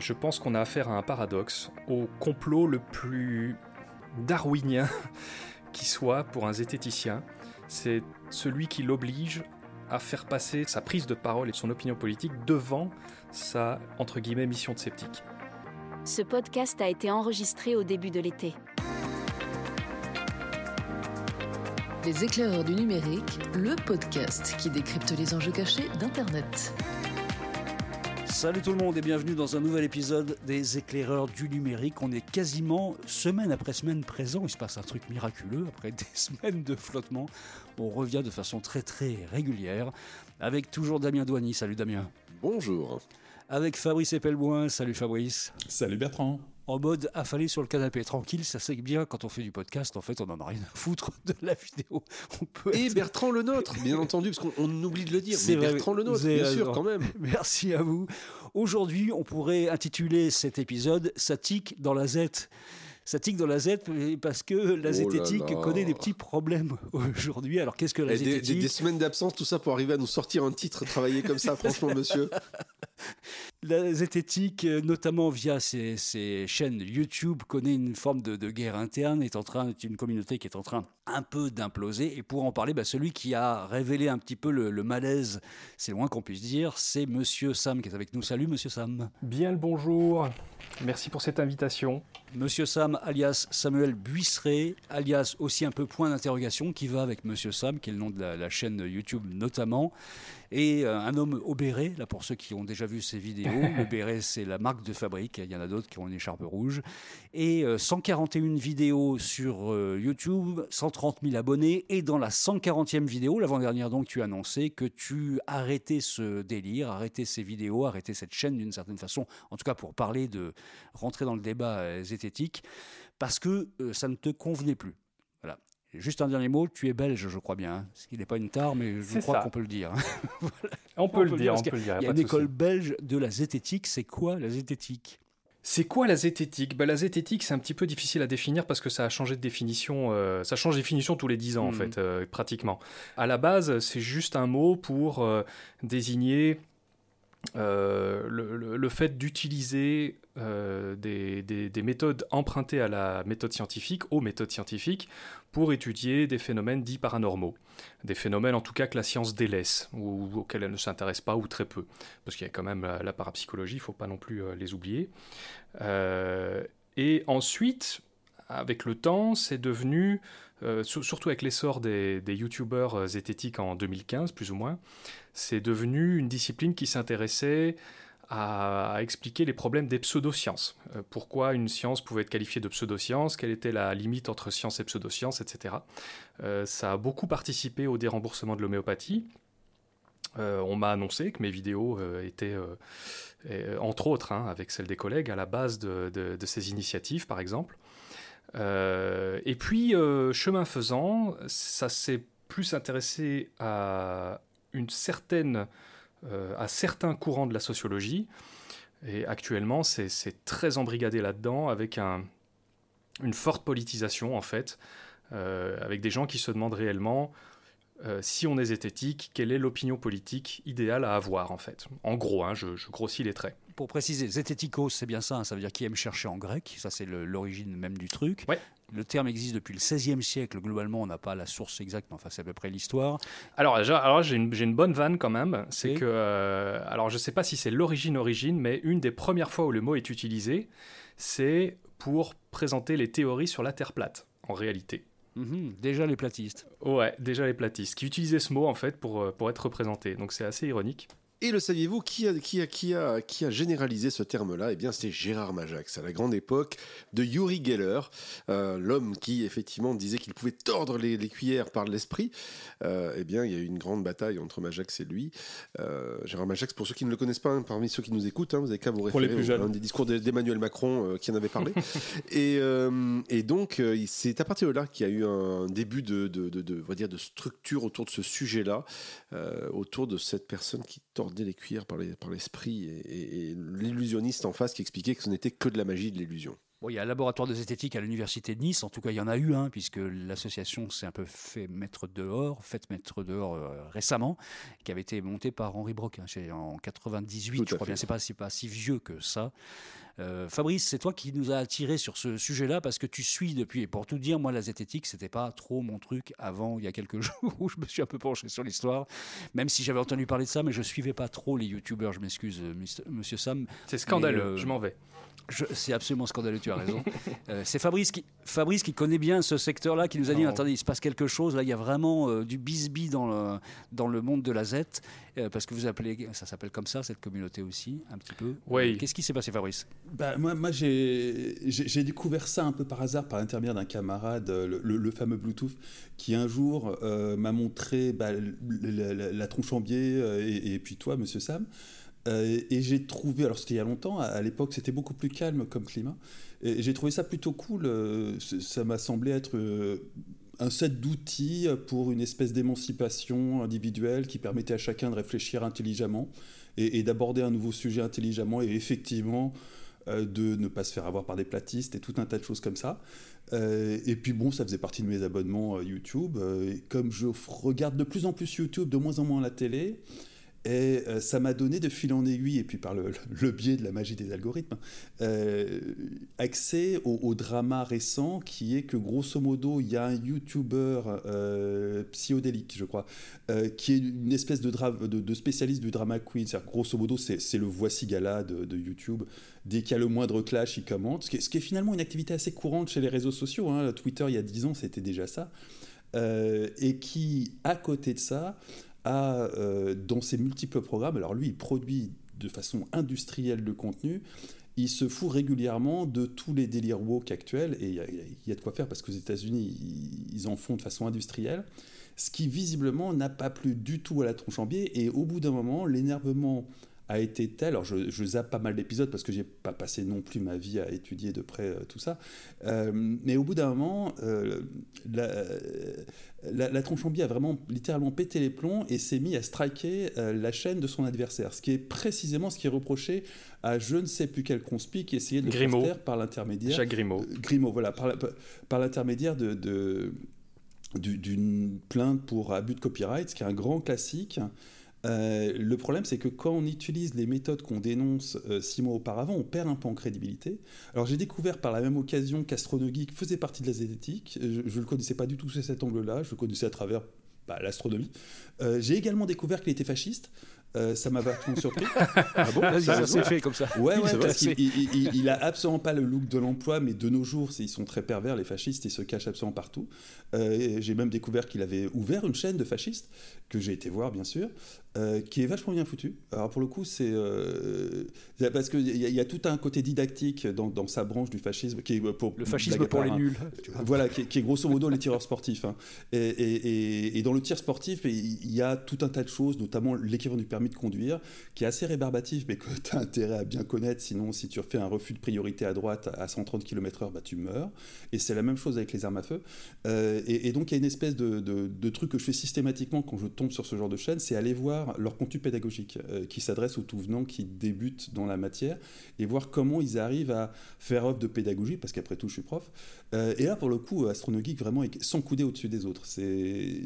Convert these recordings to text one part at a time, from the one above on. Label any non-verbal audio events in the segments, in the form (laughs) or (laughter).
Je pense qu'on a affaire à un paradoxe, au complot le plus darwinien (laughs) qui soit pour un zététicien. C'est celui qui l'oblige à faire passer sa prise de parole et son opinion politique devant sa, entre guillemets, mission de sceptique. Ce podcast a été enregistré au début de l'été. Les éclaireurs du numérique, le podcast qui décrypte les enjeux cachés d'Internet. Salut tout le monde et bienvenue dans un nouvel épisode des éclaireurs du numérique. On est quasiment semaine après semaine présent. Il se passe un truc miraculeux. Après (laughs) des semaines de flottement, on revient de façon très très régulière avec toujours Damien Douany. Salut Damien. Bonjour. Avec Fabrice Epelboin. Salut Fabrice. Salut Bertrand en mode affalé sur le canapé, tranquille, ça c'est bien quand on fait du podcast, en fait on en a rien à foutre (laughs) de la vidéo. On peut Et Bertrand le nôtre, bien entendu, parce qu'on oublie de le dire, mais Bertrand le nôtre, bien sûr, quand même. (laughs) Merci à vous. Aujourd'hui, on pourrait intituler cet épisode « Ça tique dans la Z » ça tique dans la Z parce que la oh zététique connaît des petits problèmes (laughs) aujourd'hui. Alors qu'est-ce que la zététique des, des, semaines d'absence, tout ça pour arriver à nous sortir un titre travaillé comme ça, franchement, monsieur. La zététique, notamment via ses, chaînes YouTube, connaît une forme de, guerre interne, est en train, une communauté qui est en train un peu d'imploser. Et pour en parler, bah, celui qui a révélé un petit peu le, le malaise, c'est loin qu'on puisse dire, c'est Monsieur Sam qui est avec nous. Salut Monsieur Sam. Bien le bonjour. Merci pour cette invitation. Monsieur Sam, alias Samuel Buisseret, alias aussi un peu point d'interrogation, qui va avec Monsieur Sam, qui est le nom de la, chaîne YouTube notamment, et euh, un homme au béret, là pour ceux qui ont déjà vu ces vidéos, (laughs) le béret c'est la marque de fabrique, il y en a d'autres qui ont une écharpe rouge, et 141 euh, vidéos sur euh, YouTube, 130 000 abonnés, et dans la 140e vidéo, l'avant-dernière donc, tu as annoncé que tu arrêtais ce délire, arrêtais ces vidéos, arrêtais cette chaîne d'une certaine façon, en tout cas pour parler de rentrer dans le débat zététique, parce que ça ne te convenait plus. Voilà. Juste un dernier mot, tu es belge, je crois bien. Hein. Ce qui n'est pas une tare, mais je crois qu'on peut le dire. Hein. (laughs) on, peut le dire, on peut le dire. Il y a, une école belge de la zététique. C'est quoi la zététique? C'est quoi la zététique? Bah, La zététique, c'est un petit peu difficile à définir parce que ça a changé de définition. Euh, ça change de définition tous les dix ans, en hmm. fait, euh, pratiquement. À la base, c'est juste un mot pour euh, désigner le, fait d'utiliser euh, des, méthodes empruntées à la méthode scientifique, aux méthodes scientifiques, pour étudier des phénomènes dits paranormaux. Des phénomènes en tout cas que la science délaisse, ou auxquels elle ne s'intéresse pas, ou très peu. Parce qu'il y a quand même la, parapsychologie, il ne faut pas non plus euh, les oublier. et ensuite, avec le temps, c'est devenu, surtout avec l'essor des, des youtubeurs zététiques en 2015, plus ou moins, c'est devenu une discipline qui s'intéressait à, expliquer les problèmes des pseudosciences. Euh, pourquoi une science pouvait être qualifiée de pseudoscience, quelle était la limite entre science et pseudoscience, etc. Euh, ça a beaucoup participé au déremboursement de l'homéopathie. Euh, on m'a annoncé que mes vidéos étaient, entre autres, hein, avec celles des collègues, à la base de, ces initiatives, par exemple. et puis, chemin faisant, ça s'est plus intéressé à, une certaine, euh, à certains courants de la sociologie. Et actuellement, c'est très embrigadé là-dedans, avec un, une forte politisation, en fait, euh, avec des gens qui se demandent réellement euh, si on est zététique, quelle est l'opinion politique idéale à avoir, en fait. En gros, hein, je, je grossis les traits pour préciser, zététikos, c'est bien ça, hein, ça veut dire qui aime chercher en grec, ça c'est l'origine même du truc. Le terme existe depuis le XVIe siècle, globalement on n'a pas la source exacte, mais enfin c'est à peu près l'histoire. Alors, alors j'ai une, une, bonne vanne quand même, c'est que, euh, alors je ne sais pas si c'est l'origine origine, mais une des premières fois où le mot est utilisé, c'est pour présenter les théories sur la Terre plate, en réalité. Mhm, déjà les platistes. Ouais, déjà les platistes, qui utilisaient ce mot en fait pour, euh, pour être représentés. Donc c'est assez ironique. Et le saviez-vous qui a, qui, a, qui, a, qui a généralisé ce terme-là? Eh bien, c'est Gérard Majax, à la grande époque de Yuri Geller, euh, l'homme qui, effectivement, disait qu'il pouvait tordre les, cuillères par l'esprit. Euh, eh bien, il y a eu une grande bataille entre Majax et lui. Euh, Gérard Majax, pour ceux qui ne le connaissent pas, hein, parmi ceux qui nous écoutent, hein, vous avez qu'à vous référer à un des discours d'Emmanuel Macron qui en avait parlé. (laughs) et, et, donc, c'est à partir de là qu'il y a eu un début de, de, de, de, dire, de structure autour de ce sujet-là, autour de cette personne qui tord les cuillères par l'esprit et, et l'illusionniste en face qui expliquait que ce n'était que de la magie de l'illusion. Il y a un laboratoire de zététique à l'université de Nice, en tout cas il y en a eu un, puisque l'association s'est un peu fait mettre dehors, fait mettre dehors euh, récemment, qui avait été monté par Henri Broc hein, en 98, je crois bien, c'est pas, pas si vieux que ça. Euh, Fabrice, c'est toi qui nous a attiré sur ce sujet-là parce que tu suis depuis. Et pour tout dire, moi, la zététique, c'était pas trop mon truc avant, il y a quelques (laughs) jours où je me suis un peu penché sur l'histoire, même si j'avais entendu parler de ça, mais je suivais pas trop les youtubeurs. Je m'excuse, euh, monsieur Sam. C'est scandaleux, je m'en vais. C'est absolument scandaleux, tu as raison. (laughs) Euh, c'est Fabrice qui, Fabrice qui connaît bien ce secteur-là, qui nous a dit, attendez, il se passe quelque chose, là il y a vraiment euh, du bisbis dans le, dans le monde de la euh, parce que vous appelez, ça s'appelle comme ça, cette communauté aussi, un petit peu. Oui. Qu'est-ce qui s'est passé, Fabrice? Bah, Moi, moi j'ai découvert ça un peu par hasard, par l'intermédiaire d'un camarade, le, fameux Bluetooth, qui un jour m'a montré bah, la, tronche en biais, et, et, puis toi, monsieur Sam. Euh, et j'ai trouvé, alors c'était il y a longtemps, à, l'époque c'était beaucoup plus calme comme climat, et j'ai trouvé ça plutôt cool, euh, ça m'a semblé être euh, un set d'outils pour une espèce d'émancipation individuelle qui permettait à chacun de réfléchir intelligemment et, d'aborder un nouveau sujet intelligemment et effectivement de ne pas se faire avoir par des platistes et tout un tas de choses comme ça. et puis bon, ça faisait partie de mes abonnements YouTube. et comme je regarde de plus en plus YouTube, de moins en moins la télé, et euh, ça m'a donné de fil en aiguille, et puis par le, (laughs) biais de la magie des algorithmes, euh, accès au, drama récent qui est que grosso modo, il y a un YouTuber euh, psychodélique, je crois, qui est une espèce de, de, spécialiste du drama queen. C'est-à-dire, grosso modo, c'est le voici gala de, YouTube. Dès qu'il y a le moindre clash, il commente. Ce qui, est, ce qui, est, finalement une activité assez courante chez les réseaux sociaux. Hein. Twitter, il y a 10 ans, c'était déjà ça. et qui, à côté de ça, euh, dans ses multiples programmes, alors lui, il produit de façon industrielle le contenu, il se fout régulièrement de tous les délires woke actuels, et il y, a de quoi faire parce qu'aux États-Unis, ils, en font de façon industrielle, ce qui visiblement n'a pas plu du tout à la tronche en biais, et au bout d'un moment, l'énervement a été tel, alors je, je zappe pas mal d'épisodes parce que j'ai pas passé non plus ma vie à étudier de près euh, tout ça, euh, mais au bout d'un moment, euh, la, la, la a vraiment littéralement pété les plombs et s'est mis à striker la chaîne de son adversaire, ce qui est précisément ce qui est reproché à je ne sais plus quel conspi qui essayait de le faire par l'intermédiaire... Jacques Grimaud. Grimaud, voilà, par, par l'intermédiaire de, de d'une plainte pour abus de copyright, ce qui est un grand classique. Euh, le problème, c'est que quand on utilise les méthodes qu'on dénonce euh, six mois auparavant, on perd un peu en crédibilité. Alors j'ai découvert par la même occasion qu'Astronogeek faisait partie de la zététique. Je ne le connaissais pas du tout sous cet angle-là, je le connaissais à travers bah, l'astronomie. Euh, j'ai également découvert qu'il était fasciste. Euh, ça m'a vachement surpris. (laughs) ah bon Ça, s'est fait comme ça. Ouais, ouais parce qu'il il, a absolument pas le look de l'emploi, mais de nos jours, ils sont très pervers, les fascistes, ils se cachent absolument partout. Euh, j'ai même découvert qu'il avait ouvert une chaîne de fascistes, que j'ai été voir, bien sûr, euh, qui est vachement bien foutue. Alors pour le coup, c'est. parce qu'il y, y, a tout un côté didactique dans, dans, sa branche du fascisme, qui est pour. Le fascisme pour les nuls. Voilà, qui, qui, est grosso modo les tireurs sportifs. Hein. Et, et, et, dans le tir sportif, il y a tout un tas de choses, notamment l'équivalent du permis de conduire, qui est assez rébarbatif, mais que (laughs) tu as intérêt à bien connaître, sinon si tu refais un refus de priorité à droite à 130 km/h, bah, tu meurs. Et c'est la même chose avec les armes à feu. Euh, et, donc il y a une espèce de, truc que je fais systématiquement quand je tombe sur ce genre de chaîne, c'est aller voir leur contenu pédagogique, euh, qui s'adresse aux tout venants qui débutent dans la matière, et voir comment ils arrivent à faire œuvre de pédagogie, parce qu'après tout je suis prof. Euh, et là pour le coup, Astronogeek vraiment sans couder au-dessus des autres.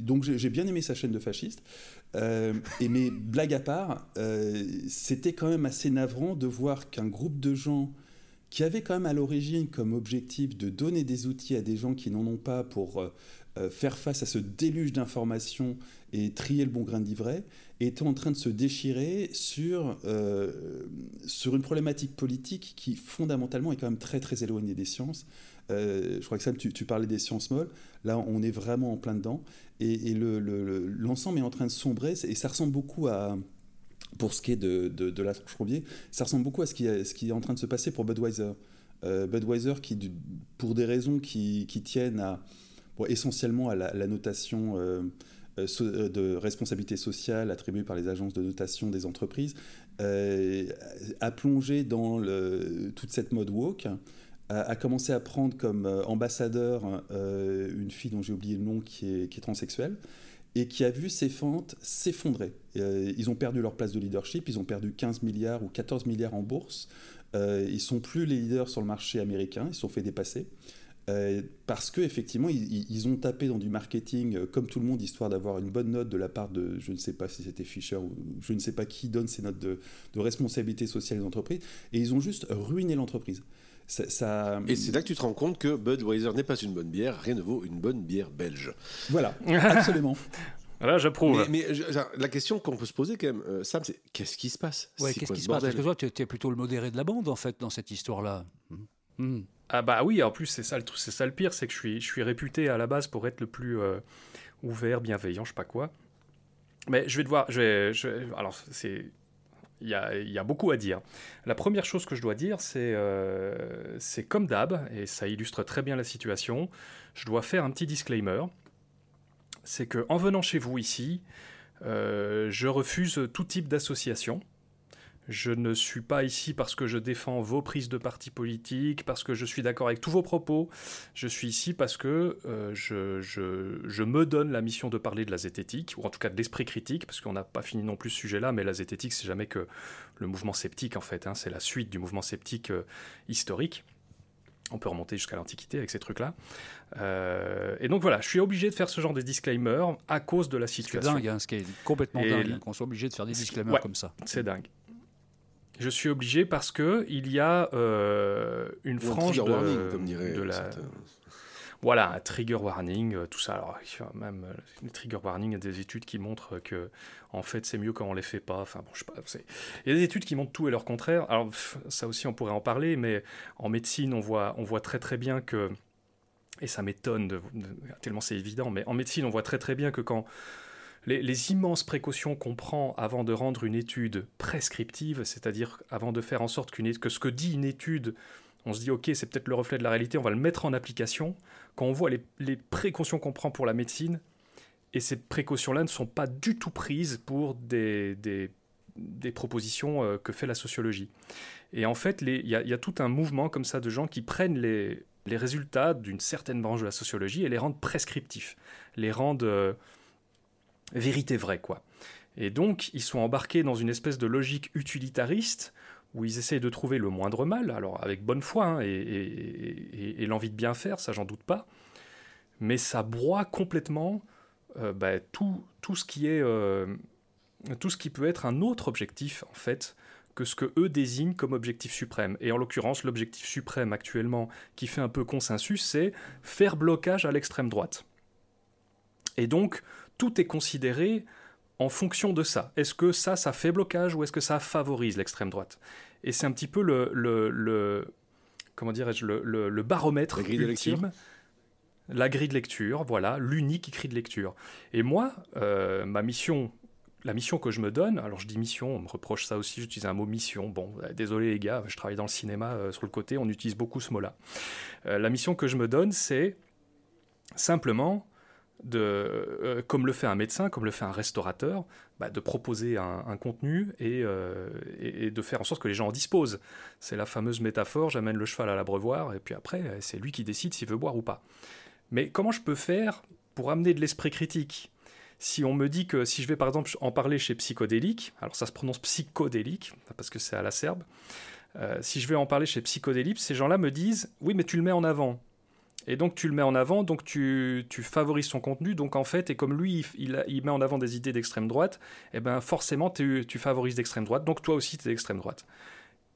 Donc j'ai bien aimé sa chaîne de fasciste. Euh, et mes blagues à euh, c'était quand même assez navrant de voir qu'un groupe de gens qui avaient quand même à l'origine comme objectif de donner des outils à des gens qui n'en ont pas pour euh, faire face à ce déluge d'informations et trier le bon grain de livret, étaient en train de se déchirer sur, sur une problématique politique qui fondamentalement est quand même très très éloignée des sciences. je crois que Sam, tu, parlais des sciences molles. Là, on est vraiment en plein dedans et, l'ensemble est en train de sombrer, et ça ressemble beaucoup à, pour ce qui est de, de, la tronche ça ressemble beaucoup à ce qui, est, ce qui est en train de se passer pour Budweiser. Euh, Budweiser, qui, pour des raisons qui, qui tiennent à, essentiellement à la, notation euh, euh, de responsabilité sociale attribuée par les agences de notation des entreprises, a plongé dans toute cette mode woke a, commencé à prendre comme ambassadeur une fille dont j'ai oublié le nom qui est, qui est transsexuelle. Et qui a vu ses fentes s'effondrer. Euh, ils ont perdu leur place de leadership, ils ont perdu 15 milliards ou 14 milliards en bourse. Euh, ils sont plus les leaders sur le marché américain, ils se sont fait dépasser. Euh, parce qu'effectivement, ils, ils, ont tapé dans du marketing euh, comme tout le monde, histoire d'avoir une bonne note de la part de, je ne sais pas si c'était Fisher ou je ne sais pas qui donne ces notes de, de responsabilité sociale des entreprises, et ils ont juste ruiné l'entreprise. Ça, ça... Et c'est là que tu te rends compte que Budweiser n'est pas une bonne bière, rien ne vaut une bonne bière belge. Voilà, (laughs) absolument. Voilà, j'approuve. Mais, mais je, la question qu'on peut se poser quand même, euh, Sam, c'est qu'est-ce qui se passe? Ouais, Qu'est-ce qui se passe? Parce que toi, tu es plutôt le modéré de la bande, en fait, dans cette histoire-là. Mmh. Ah bah oui, en plus, c'est ça, c'est le pire, c'est que je suis, réputé à la base pour être le plus euh, ouvert, bienveillant, je sais pas quoi. Mais je vais devoir... Je alors, c'est... Il y, a, y, a, beaucoup à dire. La première chose que je dois dire, c'est euh, c'est comme d'hab, et ça illustre très bien la situation, je dois faire un petit disclaimer. C'est que en venant chez vous ici, euh, je refuse tout type d'association. Je ne suis pas ici parce que je défends vos prises de parti politique, parce que je suis d'accord avec tous vos propos. Je suis ici parce que euh, je, je, je, me donne la mission de parler de la zététique, ou en tout cas de l'esprit critique, parce qu'on n'a pas fini non plus ce sujet-là, mais la zététique, c'est jamais que le mouvement sceptique, en fait. Hein, c'est la suite du mouvement sceptique euh, historique. On peut remonter jusqu'à l'Antiquité avec ces trucs-là. Euh, et donc voilà, je suis obligé de faire ce genre de disclaimer à cause de la situation. C'est dingue, hein, ce qui est complètement et dingue, hein, qu'on soit obligé de faire des disclaimers ouais, comme ça. C'est dingue. Je suis obligé parce que il y a euh, une frange de, warning, comme dirait de la. cette, euh, Voilà, un trigger warning, euh, tout ça. Alors, même les trigger warning, il y a des études qui montrent que, en fait, c'est mieux quand on les fait pas. Enfin, bon, je sais pas. Il y a des études qui montrent tout et leur contraire. Alors, ça aussi, on pourrait en parler, mais en médecine, on voit, on voit très très bien que, et ça m'étonne de, de, tellement c'est évident, mais en médecine, on voit très très bien que quand les, immenses précautions qu'on prend avant de rendre une étude prescriptive, c'est-à-dire avant de faire en sorte que ce que dit une étude, on se dit ok, c'est peut-être le reflet de la réalité, on va le mettre en application. Quand on voit les, précautions qu'on prend pour la médecine, et ces précautions-là ne sont pas du tout prises pour des, propositions euh, que fait la sociologie. Et en fait, il y, a tout un mouvement comme ça de gens qui prennent les, les résultats d'une certaine branche de la sociologie et les rendent prescriptifs, les rendent... Euh, vérité vraie, quoi. Et donc, ils sont embarqués dans une espèce de logique utilitariste où ils essayent de trouver le moindre mal, alors avec bonne foi hein, et, l'envie de bien faire, ça j'en doute pas, mais ça broie complètement euh, bah, tout, tout, ce qui est, euh, tout ce qui peut être un autre objectif, en fait, que ce que eux désignent comme objectif suprême. Et en l'occurrence, l'objectif suprême actuellement, qui fait un peu consensus, c'est faire blocage à l'extrême droite. Et donc, tout est considéré en fonction de ça. Est-ce que ça, ça fait blocage ou est-ce que ça favorise l'extrême droite? Et c'est un petit peu le, le, le comment dirais-je, le, le, le, baromètre la grille ultime. La grille de lecture, voilà, l'unique grille de lecture. Et moi, euh, ma mission, la mission que je me donne, alors je dis mission, on me reproche ça aussi, j'utilise un mot mission. Bon, euh, désolé les gars, je travaille dans le cinéma euh, sur le côté, on utilise beaucoup ce mot-là. La mission que je me donne, c'est simplement de, euh, comme le fait un médecin, comme le fait un restaurateur, bah, de proposer un, contenu et, euh, et, de faire en sorte que les gens en disposent. C'est la fameuse métaphore, j'amène le cheval à l'abreuvoir et puis après, c'est lui qui décide s'il veut boire ou pas. Mais comment je peux faire pour amener de l'esprit critique? Si on me dit que si je vais par exemple en parler chez Psychodélique, alors ça se prononce psychodélique parce que c'est à la serbe, euh, si je vais en parler chez Psychodélique, ces gens-là me disent oui mais tu le mets en avant. Et donc tu le mets en avant, donc tu, tu favorises son contenu. Donc en fait, et comme lui, il, il met en avant des idées d'extrême droite, et ben forcément tu, tu favorises d'extrême droite. Donc toi aussi, tu es d'extrême droite.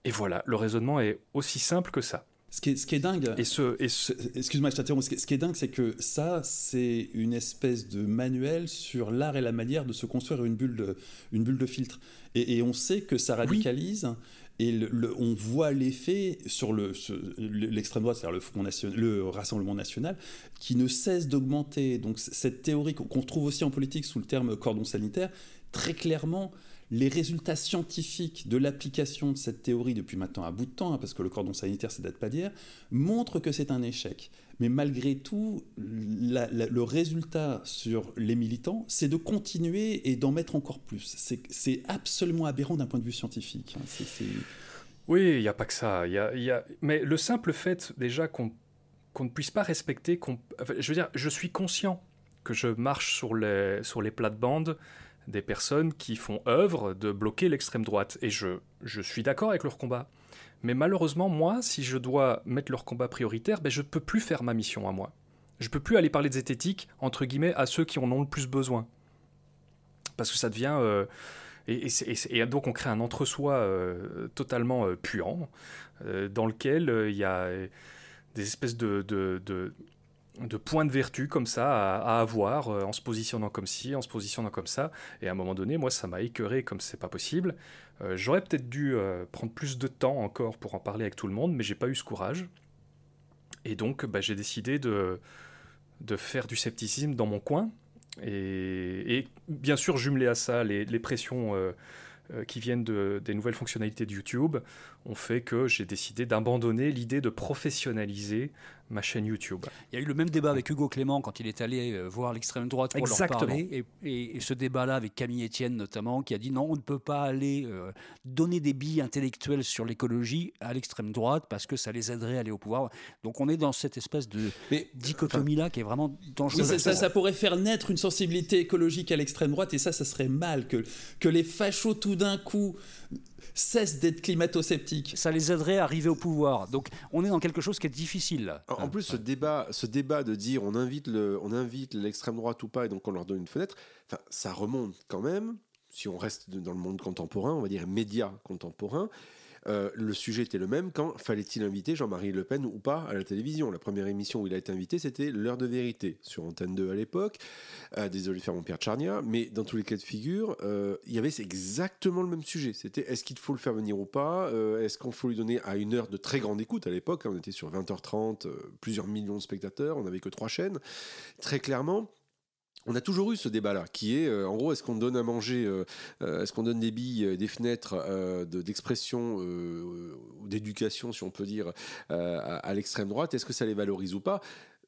Et voilà, le raisonnement est aussi simple que ça. Ce qui est, ce qui est dingue. Et ce, et ce... Excuse-moi, je t'interromps. Ce, ce, qui est dingue, c'est que ça, c'est une espèce de manuel sur l'art et la manière de se construire une bulle de, une bulle de filtre. Et, et on sait que ça radicalise. Oui. Et on voit l'effet sur l'extrême le, droite, c'est-à-dire le, le Rassemblement national, qui ne cesse d'augmenter. Donc cette théorie qu'on retrouve aussi en politique sous le terme cordon sanitaire, très clairement, les résultats scientifiques de l'application de cette théorie depuis maintenant un bout de temps, hein, parce que le cordon sanitaire, c'est date pas d'hier, montrent que c'est un échec. Mais malgré tout, le résultat sur les militants, c'est de continuer et d'en mettre encore plus. C'est absolument aberrant d'un point de vue scientifique. Hein. Oui, il n'y a pas que ça. Mais le simple fait déjà qu'on qu ne puisse pas respecter, je veux dire, je suis conscient que je marche sur les, sur les plates-bandes des personnes qui font œuvre de bloquer l'extrême droite. Et je, suis d'accord avec leur combat. Mais malheureusement, moi, si je dois mettre leur combat prioritaire, ben, je ne peux plus faire ma mission à moi. Je ne peux plus aller parler de zététique, entre guillemets, à ceux qui en ont le plus besoin. Parce que ça devient... Euh, et, donc on crée un entre-soi euh, totalement euh, puant, dans lequel il y a des espèces de points de vertu comme ça à, avoir euh, en se positionnant comme ci, en se positionnant comme ça. Et à un moment donné, moi, ça m'a écœuré comme c'est pas possible. Euh, j'aurais peut-être dû euh, prendre plus de temps encore pour en parler avec tout le monde, mais j'ai pas eu ce courage. Et donc, bah, j'ai décidé de, de faire du scepticisme dans mon coin. Et, bien sûr, jumelé à ça les, les pressions qui viennent de, des nouvelles fonctionnalités de YouTube ont fait que j'ai décidé d'abandonner l'idée de professionnaliser ma chaîne YouTube. Il y a eu le même débat avec Hugo Clément quand il est allé euh, voir l'extrême droite pour leur parler. Et, ce débat-là avec Camille Etienne notamment, qui a dit non, on ne peut pas aller euh, donner des billes intellectuelles sur l'écologie à l'extrême droite parce que ça les aiderait à aller au pouvoir. Donc on est dans cette espèce de dichotomie-là qui est vraiment dangereuse. ça, ça, pourrait faire naître une sensibilité écologique à l'extrême droite et ça, ça serait mal que, que les fachos tout d'un coup cessent d'être climato-sceptiques. Ça les aiderait à arriver au pouvoir. Donc on est dans quelque chose qui est difficile. En, plus, ce débat, ce débat de dire on invite le, on invite l'extrême droite ou pas et donc on leur donne une fenêtre, ça remonte quand même. Si on reste dans le monde contemporain, on va dire médias contemporains, euh, le sujet était le même quand fallait-il inviter Jean-Marie Le Pen ou pas à la télévision? La première émission où il a été invité, c'était L'heure de vérité sur Antenne 2 à l'époque. Euh, désolé de faire mon Pierre Charnia, mais dans tous les cas de figure, euh, il y avait exactement le même sujet. C'était est-ce qu'il faut le faire venir ou pas? Est-ce qu'on faut lui donner à une heure de très grande écoute? À l'époque On était sur 20h30, plusieurs millions de spectateurs, on n'avait que trois chaînes. Très clairement, on a toujours eu ce débat-là, qui est, euh, en gros, est-ce qu'on donne à manger, euh, euh, est-ce qu'on donne des billes, des fenêtres d'expression d'éducation, si on peut dire, à l'extrême droite? Est-ce que ça les valorise ou pas?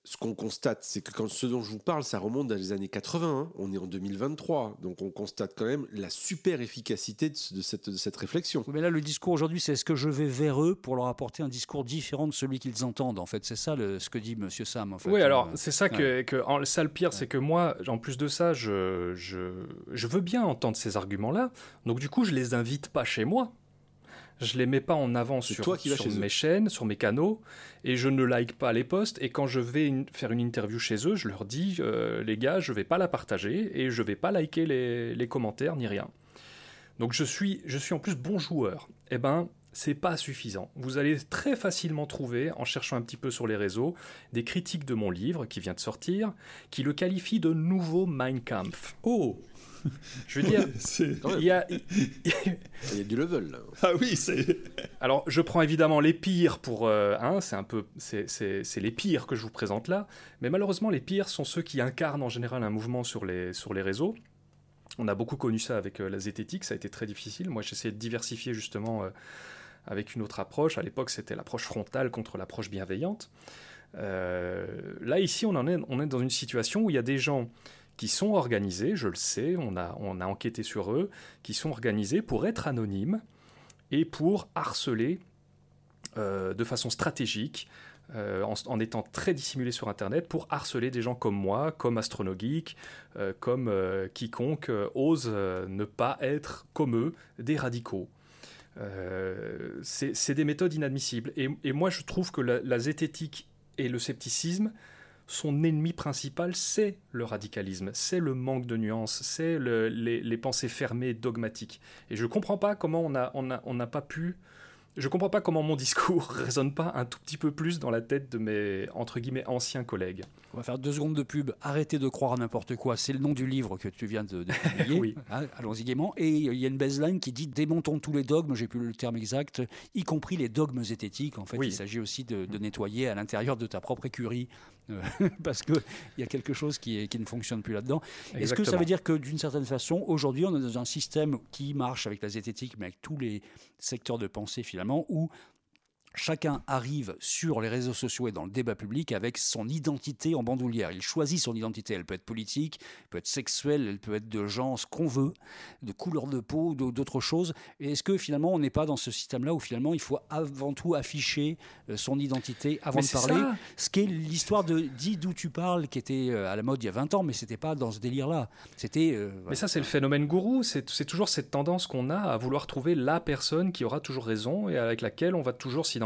Ce qu'on constate, c'est que quand ce dont je vous parle, ça remonte dans les années 80. Hein. On est en 2023, donc on constate quand même la super efficacité de, cette, de cette, réflexion. Mais là, le discours aujourd'hui, c'est est-ce que je vais vers eux pour leur apporter un discours différent de celui qu'ils entendent En fait, c'est ça le, ce que dit Monsieur Sam. En fait. Oui, alors c'est ça que, que en, ça le pire, c'est que moi, en plus de ça, je, je, je veux bien entendre ces arguments-là. Donc du coup, je les invite pas chez moi je les mets pas en avant sur, mes chaînes, sur mes canaux, et je ne like pas les posts. Et quand je vais faire une interview chez eux, je leur dis, euh, les gars, je vais pas la partager et je vais pas liker les, commentaires ni rien. Donc je suis, je suis en plus bon joueur. Eh ben, c'est pas suffisant. Vous allez très facilement trouver, en cherchant un petit peu sur les réseaux, des critiques de mon livre qui vient de sortir, qui le qualifient de nouveau Mein Kampf. Oh (laughs) je veux dire, (laughs) il y a, (laughs) il y a du level là. Ah oui, c'est. Alors, je prends évidemment les pires pour. Euh, hein, c'est un peu. C'est les pires que je vous présente là. Mais malheureusement, les pires sont ceux qui incarnent en général un mouvement sur les, sur les réseaux. On a beaucoup connu ça avec euh, la zététique, ça a été très difficile. Moi, j'essayais de diversifier justement euh, avec une autre approche. À l'époque, c'était l'approche frontale contre l'approche bienveillante. là, ici, on, en est, on est dans une situation où il y a des gens qui sont organisés, je le sais, on a, on a enquêté sur eux, qui sont organisés pour être anonymes et pour harceler euh, de façon stratégique, euh, en, étant très dissimulés sur Internet, pour harceler des gens comme moi, comme Astronogeek, euh, comme quiconque ose ne pas être comme eux, des radicaux. c'est des méthodes inadmissibles. Et, moi, je trouve que la zététique et le scepticisme son ennemi principal, c'est le radicalisme, c'est le manque de nuances, c'est les, pensées fermées, dogmatiques. Et je ne comprends pas comment on n'a on on pas pu je comprends pas comment mon discours (laughs) résonne pas un tout petit peu plus dans la tête de mes entre guillemets anciens collègues. On va faire deux secondes de pub. Arrêtez de croire n'importe quoi. C'est le nom du livre que tu viens de, publier. (laughs) oui. Hein, allons-y gaiement. Et il y a une baseline qui dit démontons tous les dogmes. J'ai plus le terme exact, y compris les dogmes zététiques. En fait, il s'agit aussi de, nettoyer à l'intérieur de ta propre écurie (laughs) parce qu'il y a quelque chose qui, qui ne fonctionne plus là-dedans. Est-ce que ça veut dire que d'une certaine façon, aujourd'hui, on est dans un système qui marche avec la zététique, mais avec tous les secteurs de pensée finalement, où chacun arrive sur les réseaux sociaux et dans le débat public avec son identité en bandoulière. Il choisit son identité. Elle peut être politique, elle peut être sexuelle, elle peut être de genre, ce qu'on veut, de couleur de peau, d'autres choses. Est-ce que finalement on n'est pas dans ce système-là où finalement il faut avant tout afficher euh, son identité avant de parler Ce qui est l'histoire de Dis d'où tu parles, qui était euh, à la mode il y a 20 ans, mais c'était pas dans ce délire-là. C'était. Euh, mais ça, c'est le phénomène gourou. C'est toujours cette tendance qu'on a à vouloir trouver la personne qui aura toujours raison et avec laquelle on va toujours s'identifier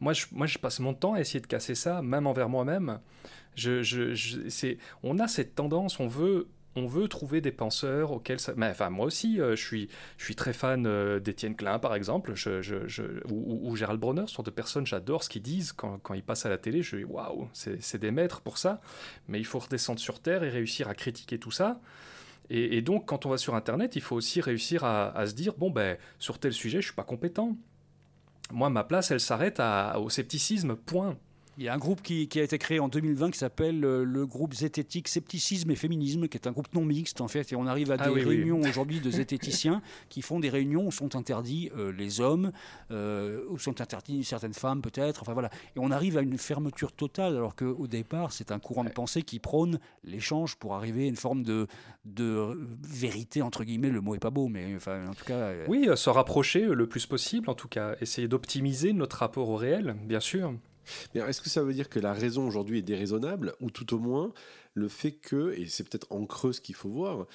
moi je, passe mon temps à essayer de casser ça, même envers moi-même. On a cette tendance, on veut, trouver des penseurs auxquels ça... Mais, enfin, moi aussi, euh, je, suis, très fan euh, d'Étienne Klein, par exemple, ou, Gérald Bronner, ce sont deux personnes, j'adore ce qu'ils disent quand, ils passent à la télé, je dis waouh, c'est des maîtres pour ça, mais il faut redescendre sur Terre et réussir à critiquer tout ça. Et, donc, quand on va sur Internet, il faut aussi réussir à, à se dire, bon, ben, sur tel sujet, je suis pas compétent. Moi, ma place, elle s'arrête au scepticisme, point. Il y a un groupe qui, a été créé en 2020 qui s'appelle euh, le groupe Zététique Scepticisme et Féminisme, qui est un groupe non mixte en fait. Et on arrive à ah des réunions aujourd'hui de zététiciens (laughs) qui font des réunions où sont interdits euh, les hommes, euh, où sont interdits certaines femmes peut-être. Enfin voilà. Et on arrive à une fermeture totale, alors qu'au départ, c'est un courant de pensée qui prône l'échange pour arriver à une forme de, de vérité, entre guillemets. Le mot est pas beau, mais enfin, en tout cas. Oui, se rapprocher le plus possible, en tout cas. Essayer d'optimiser notre rapport au réel, bien sûr. Mais est-ce que ça veut dire que la raison aujourd'hui est déraisonnable ou tout au moins le fait que, et c'est peut-être en creux ce qu'il faut voir,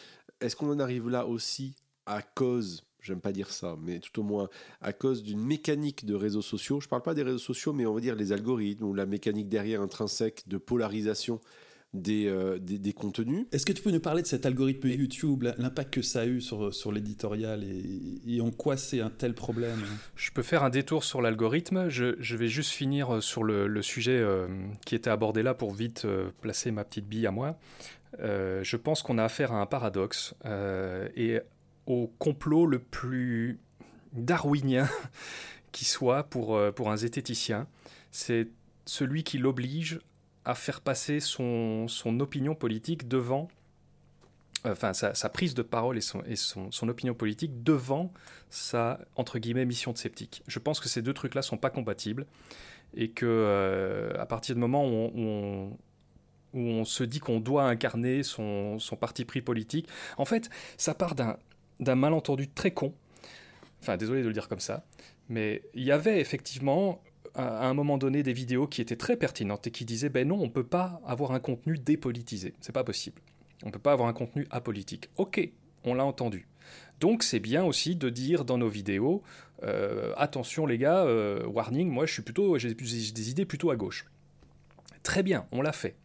est-ce qu'on en arrive là aussi à cause j'aime pas dire ça, mais tout au moins à cause d'une mécanique de réseaux sociaux? Je parle pas des réseaux sociaux, mais on va dire les algorithmes ou la mécanique derrière intrinsèque de polarisation euh, des, des, contenus. Est-ce que tu peux nous parler de cet algorithme YouTube, l'impact que ça a eu sur, sur l'éditorial et, en quoi c'est un tel problème? Je peux faire un détour sur l'algorithme. Je, je, vais juste finir sur le, le sujet euh, qui était abordé là pour vite euh, placer ma petite bille à moi. je pense qu'on a affaire à un paradoxe et au complot le plus darwinien (laughs) qui soit pour, pour un zététicien. C'est celui qui l'oblige à faire passer son, opinion politique devant, enfin sa, prise de parole et, son, opinion politique devant sa, entre guillemets, mission de sceptique. Je pense que ces deux trucs-là sont pas compatibles et que euh, à partir du moment où on, où on, se dit qu'on doit incarner son, son, parti pris politique, en fait, ça part d'un malentendu très con. Enfin, désolé de le dire comme ça, mais il y avait effectivement à un moment donné des vidéos qui étaient très pertinentes et qui disaient ben non, on ne peut pas avoir un contenu dépolitisé, c'est pas possible. On ne peut pas avoir un contenu apolitique. Ok, on l'a entendu. Donc c'est bien aussi de dire dans nos vidéos euh, attention les gars, euh, warning, moi je suis plutôt j'ai des idées plutôt à gauche. Très bien, on l'a fait.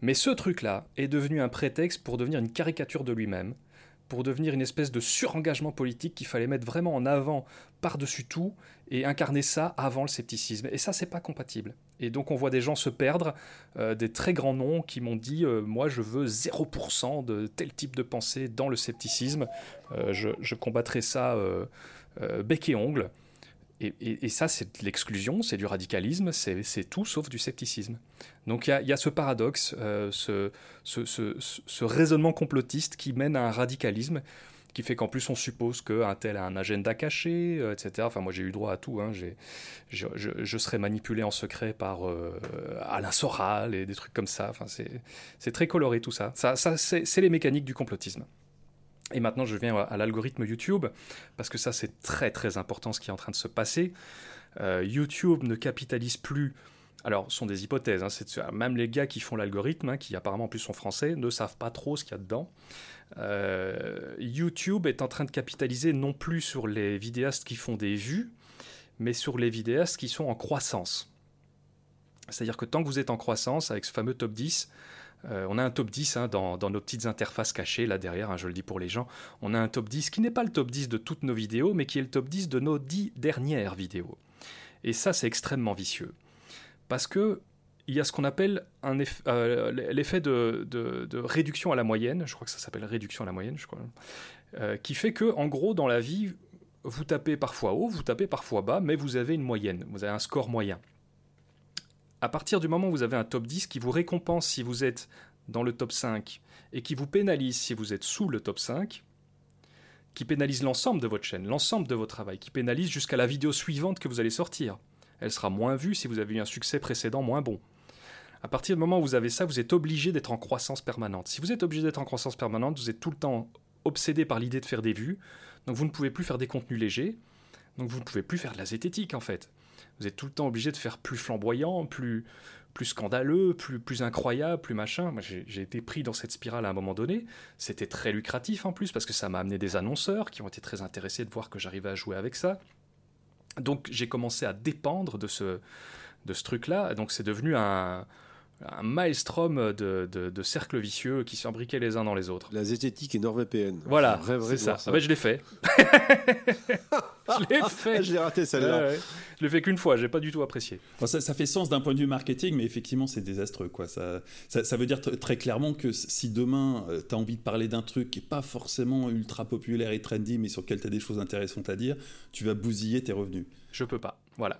Mais ce truc-là est devenu un prétexte pour devenir une caricature de lui-même, pour devenir une espèce de surengagement politique qu'il fallait mettre vraiment en avant par-dessus tout et incarner ça avant le scepticisme. Et ça, c'est pas compatible. Et donc, on voit des gens se perdre, euh, des très grands noms qui m'ont dit euh, Moi, je veux 0% de tel type de pensée dans le scepticisme. Euh, je, combattrai ça bec et ongle. Et, ça, c'est de l'exclusion, c'est du radicalisme, c'est tout sauf du scepticisme. Donc il y, a ce paradoxe, ce, raisonnement complotiste qui mène à un radicalisme qui fait qu'en plus on suppose qu'un tel a un agenda caché, euh, etc. Enfin moi j'ai eu droit à tout, hein. je, je, serais manipulé en secret par euh, Alain Soral et des trucs comme ça, enfin, c'est très coloré tout ça. Ça, ça c'est les mécaniques du complotisme. Et maintenant je viens à l'algorithme YouTube, parce que ça c'est très très important ce qui est en train de se passer. Euh, YouTube ne capitalise plus alors, ce sont des hypothèses. Hein, même les gars qui font l'algorithme, hein, qui apparemment en plus sont français, ne savent pas trop ce qu'il y a dedans. Euh, YouTube est en train de capitaliser non plus sur les vidéastes qui font des vues, mais sur les vidéastes qui sont en croissance. C'est-à-dire que tant que vous êtes en croissance avec ce fameux top 10, euh, on a un top 10 hein, dans, nos petites interfaces cachées, là derrière, hein, je le dis pour les gens. On a un top 10 qui n'est pas le top 10 de toutes nos vidéos, mais qui est le top 10 de nos 10 dernières vidéos. Et ça, c'est extrêmement vicieux. Parce que il y a ce qu'on appelle euh, l'effet de, réduction à la moyenne, je crois que ça s'appelle réduction à la moyenne, je crois, euh, qui fait que, en gros, dans la vie, vous tapez parfois haut, vous tapez parfois bas, mais vous avez une moyenne, vous avez un score moyen. À partir du moment où vous avez un top 10 qui vous récompense si vous êtes dans le top 5 et qui vous pénalise si vous êtes sous le top 5, qui pénalise l'ensemble de votre chaîne, l'ensemble de votre travail, qui pénalise jusqu'à la vidéo suivante que vous allez sortir. Elle sera moins vue si vous avez eu un succès précédent moins bon. À partir du moment où vous avez ça, vous êtes obligé d'être en croissance permanente. Si vous êtes obligé d'être en croissance permanente, vous êtes tout le temps obsédé par l'idée de faire des vues, donc vous ne pouvez plus faire des contenus légers, donc vous ne pouvez plus faire de la zététique en fait. Vous êtes tout le temps obligé de faire plus flamboyant, plus, plus scandaleux, plus, plus incroyable, plus machin. Moi, j'ai été pris dans cette spirale à un moment donné. C'était très lucratif en plus parce que ça m'a amené des annonceurs qui ont été très intéressés de voir que j'arrivais à jouer avec ça. Donc j'ai commencé à dépendre de ce, de ce truc-là. Donc c'est devenu un, un maelstrom de, de, cercles vicieux qui s'imbriquaient les uns dans les autres. La zététique et NordVPN. Voilà, c'est ça. ça. Ah bah, je l'ai fait. (laughs) je l'ai fait. je l'ai raté celle-là. Je l'ai fait qu'une fois, j'ai pas du tout apprécié. ça, fait sens d'un point de vue marketing, mais effectivement, c'est désastreux. Quoi. Ça, ça, veut dire très clairement que si demain, euh, tu as envie de parler d'un truc qui n'est pas forcément ultra populaire et trendy, mais sur lequel tu as des choses intéressantes à dire, tu vas bousiller tes revenus. Je peux pas. Voilà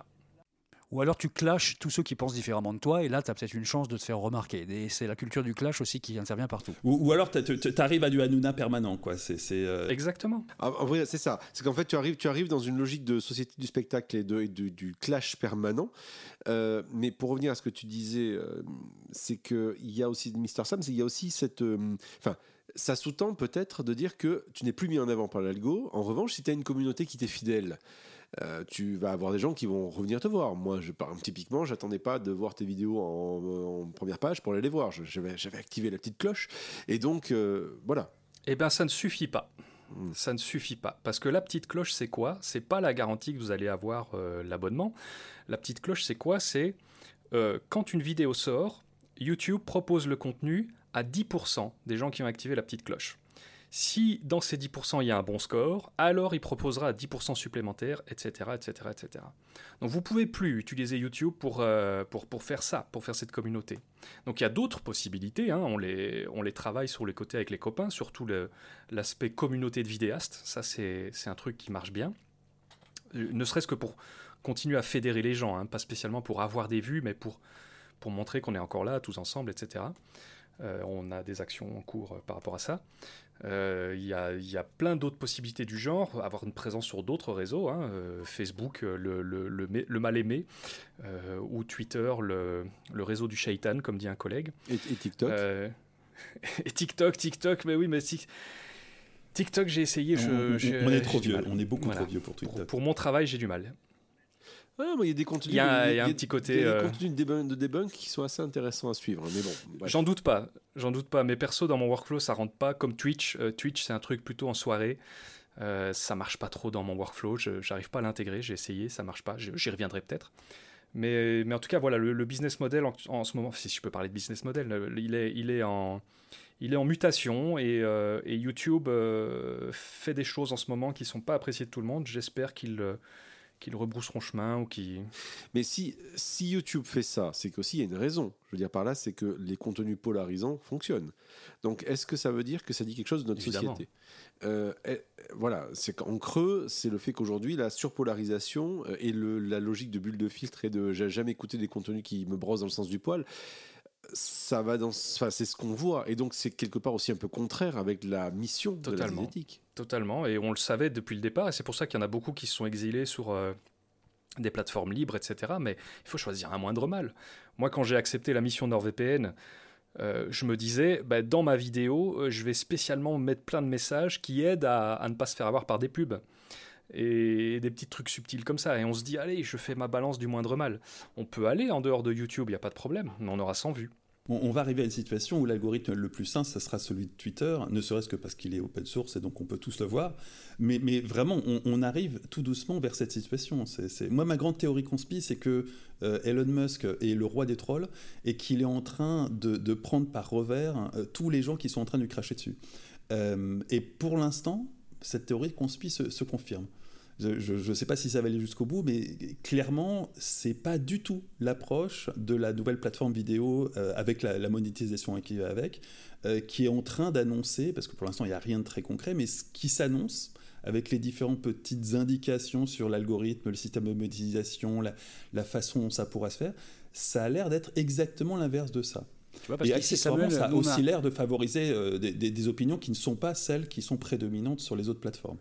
ou alors tu clashes tous ceux qui pensent différemment de toi, et là, tu as peut-être une chance de te faire remarquer. Et c'est la culture du clash aussi qui intervient partout. Ou, alors tu arrives à du Hanouna permanent, quoi. C'est, euh, Exactement. Ah, en vrai, c'est ça. C'est qu'en fait, tu arrives, tu arrives dans une logique de société du spectacle et, de, du clash permanent. Euh, mais pour revenir à ce que tu disais, euh, c'est qu'il y a aussi, Mister Sam, il y a aussi cette. Enfin ça sous-tend peut-être de dire que tu n'es plus mis en avant par l'algo. En revanche, si tu as une communauté qui t'est fidèle, euh, tu vas avoir des gens qui vont revenir te voir. Moi, je, typiquement, j'attendais pas de voir tes vidéos en, première page pour aller les voir. J'avais activé la petite cloche. Et donc, euh, voilà. Eh bien, ça ne suffit pas. Hmm. Ça ne suffit pas. Parce que la petite cloche, c'est quoi? C'est pas la garantie que vous allez avoir euh, l'abonnement. La petite cloche, c'est quoi? C'est quand une vidéo sort, YouTube propose le contenu à 10% des gens qui ont activé la petite cloche. Si dans ces 10% il y a un bon score, alors il proposera 10% supplémentaires, etc., etc., etc. Donc vous pouvez plus utiliser YouTube pour, euh, pour, pour faire ça, pour faire cette communauté. Donc il y a d'autres possibilités, hein. on, les, on les travaille sur les côtés avec les copains, surtout l'aspect communauté de vidéastes, ça c'est un truc qui marche bien, euh, ne serait-ce que pour continuer à fédérer les gens, hein. pas spécialement pour avoir des vues, mais pour, pour montrer qu'on est encore là tous ensemble, etc. Euh, on a des actions en cours par rapport à ça. Euh, il y, a plein d'autres possibilités du genre, avoir une présence sur d'autres réseaux, hein, euh, Facebook, euh, le, le, mal-aimé, ou Twitter, le, réseau du shaitan, comme dit un collègue. Et, TikTok (laughs) Et TikTok, TikTok, mais oui, mais TikTok, j'ai essayé. On, on, est trop vieux, on est beaucoup trop vieux pour TikTok. pour mon travail, j'ai du mal il y a des contenus. Il y a, un petit côté. des contenus de debunk, qui sont assez intéressants à suivre. Mais bon. J'en doute pas. J'en doute pas. Mais perso, dans mon workflow, ça rentre pas comme Twitch. Euh, Twitch, c'est un truc plutôt en soirée. Euh, ça marche pas trop dans mon workflow. J'arrive pas à l'intégrer. J'ai essayé, ça marche pas. J'y reviendrai peut-être. Mais, mais en tout cas, voilà, le, business model en, ce moment, si je peux parler de business model, il est, il est en il est en mutation et, euh, et YouTube fait des choses en ce moment qui ne sont pas appréciées de tout le monde. J'espère qu'il qu'ils rebrousseront chemin ou qui. Mais si, si YouTube fait ça, c'est qu'aussi il y a une raison. Je veux dire par là, c'est que les contenus polarisants fonctionnent. Donc est-ce que ça veut dire que ça dit quelque chose de notre société? Euh, eh, Voilà, c'est qu'en creux, c'est le fait qu'aujourd'hui la surpolarisation euh, et le, la logique de bulle de filtre et de j'ai jamais écouté des contenus qui me brossent dans le sens du poil ça va dans, enfin, c'est ce qu'on voit, et donc c'est quelque part aussi un peu contraire avec la mission Totalement. de la Totalement, et on le savait depuis le départ, et c'est pour ça qu'il y en a beaucoup qui se sont exilés sur euh, des plateformes libres, etc. Mais il faut choisir un moindre mal. Moi, quand j'ai accepté la mission NordVPN, euh, je me disais, bah, dans ma vidéo, euh, je vais spécialement mettre plein de messages qui aident à, ne pas se faire avoir par des pubs et des petits trucs subtils comme ça. Et on se dit, allez, je fais ma balance du moindre mal. On peut aller en dehors de YouTube, il n'y a pas de problème, mais on aura 100 vues. On, va arriver à une situation où l'algorithme le plus sain, ce sera celui de Twitter, ne serait-ce que parce qu'il est open source et donc on peut tous le voir. Mais, vraiment, on, arrive tout doucement vers cette situation. Moi, ma grande théorie conspi, c'est que euh, Elon Musk est le roi des trolls et qu'il est en train de, prendre par revers euh, tous les gens qui sont en train de lui cracher dessus. Euh, et pour l'instant, cette théorie conspi se confirme. Je ne sais pas si ça va aller jusqu'au bout, mais clairement, c'est pas du tout l'approche de la nouvelle plateforme vidéo euh, avec la, monétisation qui va avec, euh, qui est en train d'annoncer, parce que pour l'instant il n'y a rien de très concret, mais ce qui s'annonce avec les différentes petites indications sur l'algorithme, le système de monétisation, la, façon dont ça pourra se faire, ça a l'air d'être exactement l'inverse de ça. et accessoirement, ça a aussi l'air de favoriser euh, des opinions qui ne sont pas celles qui sont prédominantes sur les autres plateformes.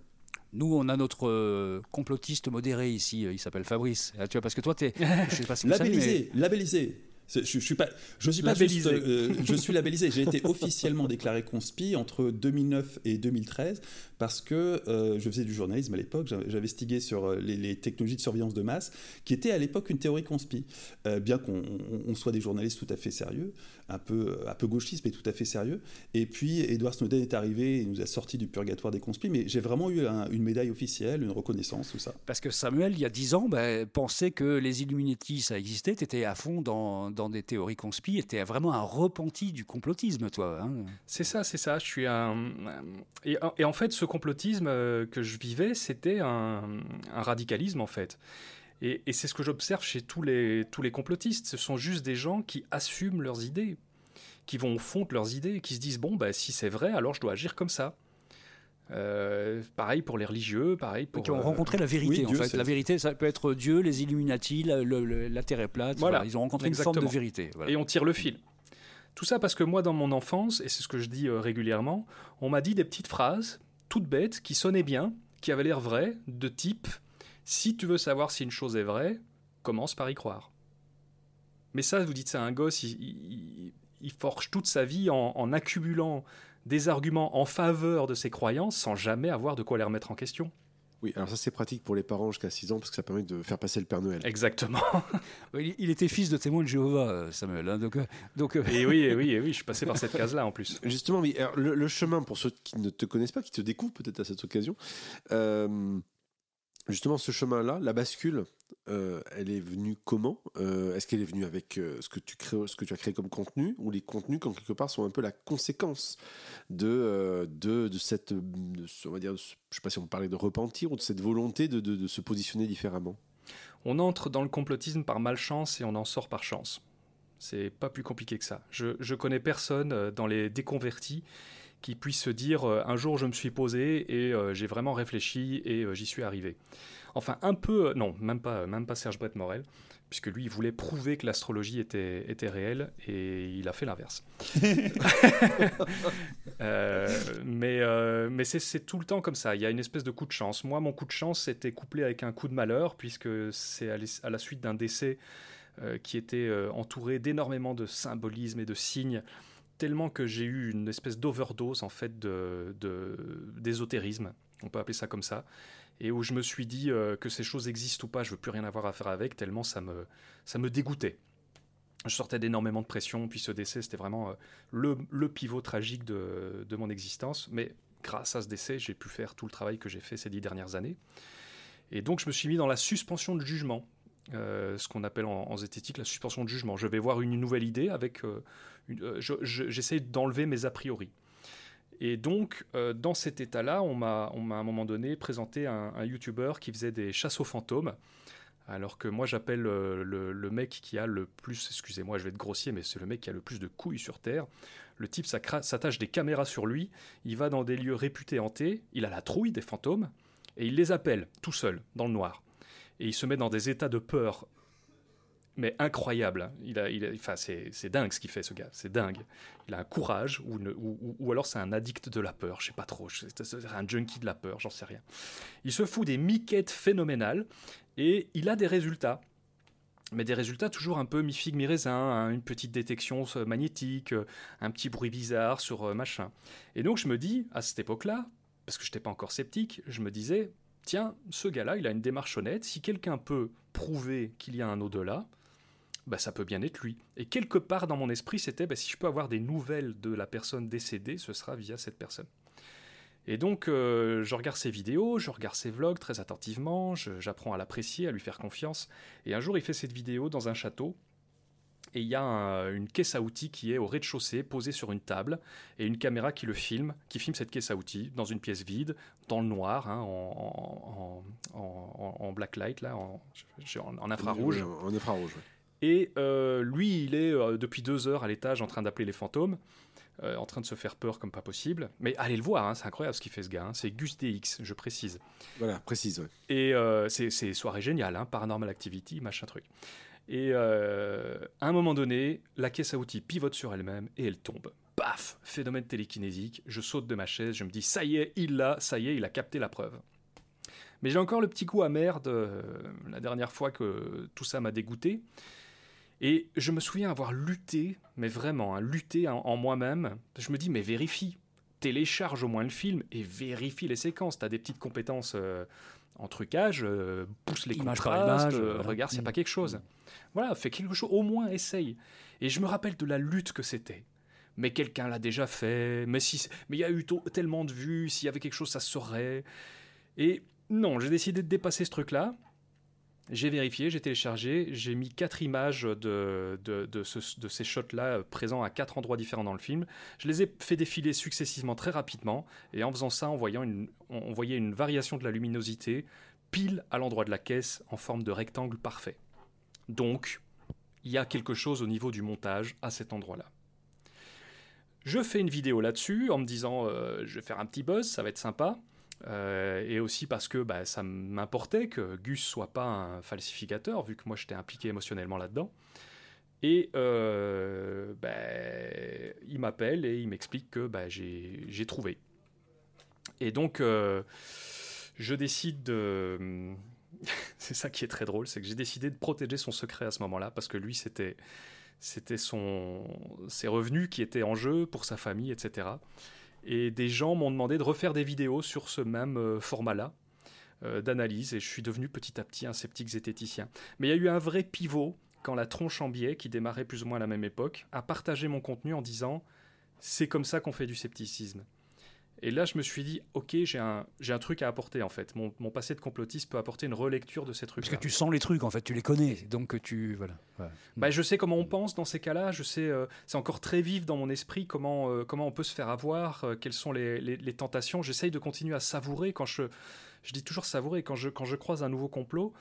Nous, on a notre euh, complotiste modéré ici, euh, il s'appelle Fabrice. Ah, tu vois, parce que toi, tu es. (laughs) Je sais pas si vous savez, mais- Labellisé, labellisé. Je, je suis pas, je suis pas Labellisé. juste, euh, je suis (laughs) labellisé. J'ai été officiellement déclaré conspi entre 2009 et 2013 parce que euh, je faisais du journalisme à l'époque. J'investiguais sur euh, les, les technologies de surveillance de masse, qui était à l'époque une théorie conspi. Euh, bien qu'on on- on soit des journalistes tout à fait sérieux, un peu, un peu gauchistes, mais tout à fait sérieux. Et puis Edward Snowden est arrivé et nous a sorti du purgatoire des conspis. Mais j'ai vraiment eu un- une médaille officielle, une reconnaissance, tout ça. Parce que Samuel, il y a dix ans, ben, pensait que les Illuminati, ça existait. Tu étais à fond dans, dans des théories conspi. Tu vraiment un repenti du complotisme, toi. hein. C'est ça, c'est ça. Je suis un. Et, en fait, ce complotisme euh, que je vivais, c'était un, radicalisme, en fait. Et, c'est ce que j'observe chez tous les, tous les complotistes. Ce sont juste des gens qui assument leurs idées, qui vont au fond de leurs idées, qui se disent bon, bah, si c'est vrai, alors je dois agir comme ça. Euh, pareil pour les religieux, pareil pour. qui ont euh, rencontré la vérité, oui, en Dieu, fait. c'est- La vérité, ça peut être Dieu, les Illuminati, la, le- le- la Terre est plate. Voilà, Voilà, Ils ont rencontré une forme de vérité. voilà. et on tire le fil. Tout ça parce que moi, dans mon enfance, et c'est ce que je dis euh, régulièrement, on m'a dit des petites phrases, toutes bêtes, qui sonnaient bien, qui avaient l'air vraies, de type Si tu veux savoir si une chose est vraie, commence par y croire. Mais ça, vous dites ça à un gosse, il, il- il forge toute sa vie en, en accumulant des arguments en faveur de ses croyances sans jamais avoir de quoi les remettre en question. Oui, alors ça c'est pratique pour les parents jusqu'à 6 ans parce que ça permet de faire passer le Père Noël. Exactement. (laughs) Il, était fils de témoin de Jéhovah, euh, Samuel. hein, donc, euh, donc, euh, Et oui, et oui, et oui, je suis passé par cette (laughs) case-là en plus. Justement, oui, alors, le, le chemin pour ceux qui ne te connaissent pas, qui te découvrent peut-être à cette occasion, euh, justement ce chemin-là, la bascule, euh, elle est venue comment Euh, Est-ce qu'elle est venue avec euh, ce, que tu as créé comme contenu ou les contenus, quand quelque part, sont un peu la conséquence de, de, cette, de ce- on va dire, sais pas si on parlait de repentir ou de cette volonté de, de- se positionner différemment? On entre dans le complotisme par malchance et on en sort par chance. C'est pas plus compliqué que ça. Je, je connais personne dans les déconvertis qui puisse se dire euh, un jour je me suis posé et euh, j'ai vraiment réfléchi et euh, j'y suis arrivé. Enfin, un peu, non, même pas, même pas Serge Brett Morel, puisque lui, il voulait prouver que l'astrologie était, était réelle et il a fait l'inverse. (laughs) Euh, mais euh, mais c'est- c'est tout le temps comme ça. Il y a une espèce de coup de chance. Moi, mon coup de chance était couplé avec un coup de malheur, puisque c'est à, la suite d'un décès euh, qui était entouré d'énormément de symbolisme et de signes, tellement que j'ai eu une espèce d'overdose en fait de d'ésotérisme. On peut appeler ça comme ça. Et où je me suis dit euh, que ces choses existent ou pas, je veux plus rien avoir à faire avec, tellement ça me, ça me dégoûtait. Je sortais d'énormément de pression, puis ce décès, c'était vraiment euh, le, le pivot tragique de, de mon existence. Mais grâce à ce décès, j'ai pu faire tout le travail que j'ai fait ces dix dernières années. Et donc, je me suis mis dans la suspension de jugement, euh, ce qu'on appelle en, en zététique la suspension de jugement. Je vais voir une nouvelle idée avec. euh, euh, je- je- J'essaie d'enlever mes a priori. Et donc, dans cet état-là, on m'a à un moment donné présenté un, un YouTuber qui faisait des chasses aux fantômes. Alors que moi, j'appelle le, le mec qui a le plus, excusez-moi, je vais être grossier, mais c'est le mec qui a le plus de couilles sur Terre. Le type s'attache des caméras sur lui, il va dans des lieux réputés hantés, il a la trouille des fantômes, et il les appelle tout seul, dans le noir. Et il se met dans des états de peur, mais incroyables. hein. Il a, enfin, c'est dingue ce qu'il fait, ce gars, c'est dingue. Il a un courage, ou, ou- ou- alors c'est un addict de la peur, je sais pas trop, c'est un junkie de la peur, j'en sais rien. Il se fout des miquettes phénoménales, et il a des résultats. Mais des résultats toujours un peu mi-figue, mi-raisin, hein, une petite détection magnétique, euh, un petit bruit bizarre sur euh, machin. Et donc je me dis, à cette époque-là, parce que je n'étais pas encore sceptique, je me disais, tiens, ce gars-là, il a une démarche honnête, si quelqu'un peut prouver qu'il y a un au-delà, bah, ça peut bien être lui. Et quelque part dans mon esprit, c'était, bah, si je peux avoir des nouvelles de la personne décédée, ce sera via cette personne. Et donc, euh, je regarde ses vidéos, je regarde ses vlogs très attentivement, j'apprends à l'apprécier, à lui faire confiance. Et un jour, il fait cette vidéo dans un château. Et il y a un- une caisse à outils qui est au rez-de-chaussée, posée sur une table, et une caméra qui le filme, qui filme cette caisse à outils dans une pièce vide, dans le noir, hein, en, en, en- en- blacklight, là, en, infrarouge. Oui, En infrarouge. Et euh, lui, il est euh, depuis deux heures à l'étage en train d'appeler les fantômes, euh, en train de se faire peur comme pas possible. Mais allez le voir, hein, c'est incroyable ce qu'il fait ce gars. hein. C'est Gus DX, je précise. Voilà, précise, ouais. Et c'est c'est soirée géniale, hein, Paranormal Activity, machin truc. Et euh, à un moment donné, la caisse à outils pivote sur elle-même et elle tombe. Paf Phénomène télékinésique, je saute de ma chaise, je me dis ça y est, il l'a, ça y est, il a capté la preuve. Mais j'ai encore le petit coup amer de la dernière fois que tout ça m'a dégoûté. Et je me souviens avoir lutté, mais vraiment, hein, lutté en, en moi-même. Je me dis, mais vérifie, télécharge au moins le film et vérifie les séquences. Tu as des petites compétences euh, en trucage, euh, pousse les Image par contrastes, image, euh, voilà. regarde s'il n'y a pas quelque chose. Voilà, fais quelque chose, au moins essaye. Et je me rappelle de la lutte que c'était. Mais quelqu'un l'a déjà fait, mais si, mais il y a eu tellement de vues, s'il y avait quelque chose, ça se saurait. Et non, j'ai décidé de dépasser ce truc-là. J'ai vérifié, j'ai téléchargé, j'ai mis quatre images de, de, de ce- de ces shots-là euh, présents à quatre endroits différents dans le film. Je les ai fait défiler successivement très rapidement, et en faisant ça, en voyant une, on on voyait une variation de la luminosité pile à l'endroit de la caisse en forme de rectangle parfait. Donc, il y a quelque chose au niveau du montage à cet endroit-là. Je fais une vidéo là-dessus en me disant euh, je vais faire un petit buzz, ça va être sympa. Euh, et aussi parce que bah, ça m'importait que Gus soit pas un falsificateur, vu que moi j'étais impliqué émotionnellement là-dedans. Et euh, ben, il m'appelle et il m'explique que bah, j'ai trouvé. Et donc, euh, je décide de. (laughs) c'est ça qui est très drôle, c'est que j'ai décidé de protéger son secret à ce moment-là, parce que lui, c'était ses revenus qui étaient en jeu pour sa famille, etc. Et des gens m'ont demandé de refaire des vidéos sur ce même euh, format-là euh, d'analyse, et je suis devenu petit à petit un sceptique zététicien. Mais il y a eu un vrai pivot quand la tronche en biais, qui démarrait plus ou moins à la même époque, a partagé mon contenu en disant c'est comme ça qu'on fait du scepticisme. Et là, je me suis dit, ok, j'ai un, j'ai un truc à apporter en fait. Mon, mon passé de complotiste peut apporter une relecture de ces trucs. Parce que tu sens les trucs, en fait, tu les connais. Donc tu. Voilà. Bah, je sais comment on pense dans ces cas-là. Je sais, euh, c'est encore très vif dans mon esprit comment, euh, comment on peut se faire avoir, euh, quelles sont les, les- les tentations. J'essaye de continuer à savourer quand je, je dis toujours savourer quand je, quand je croise un nouveau complot.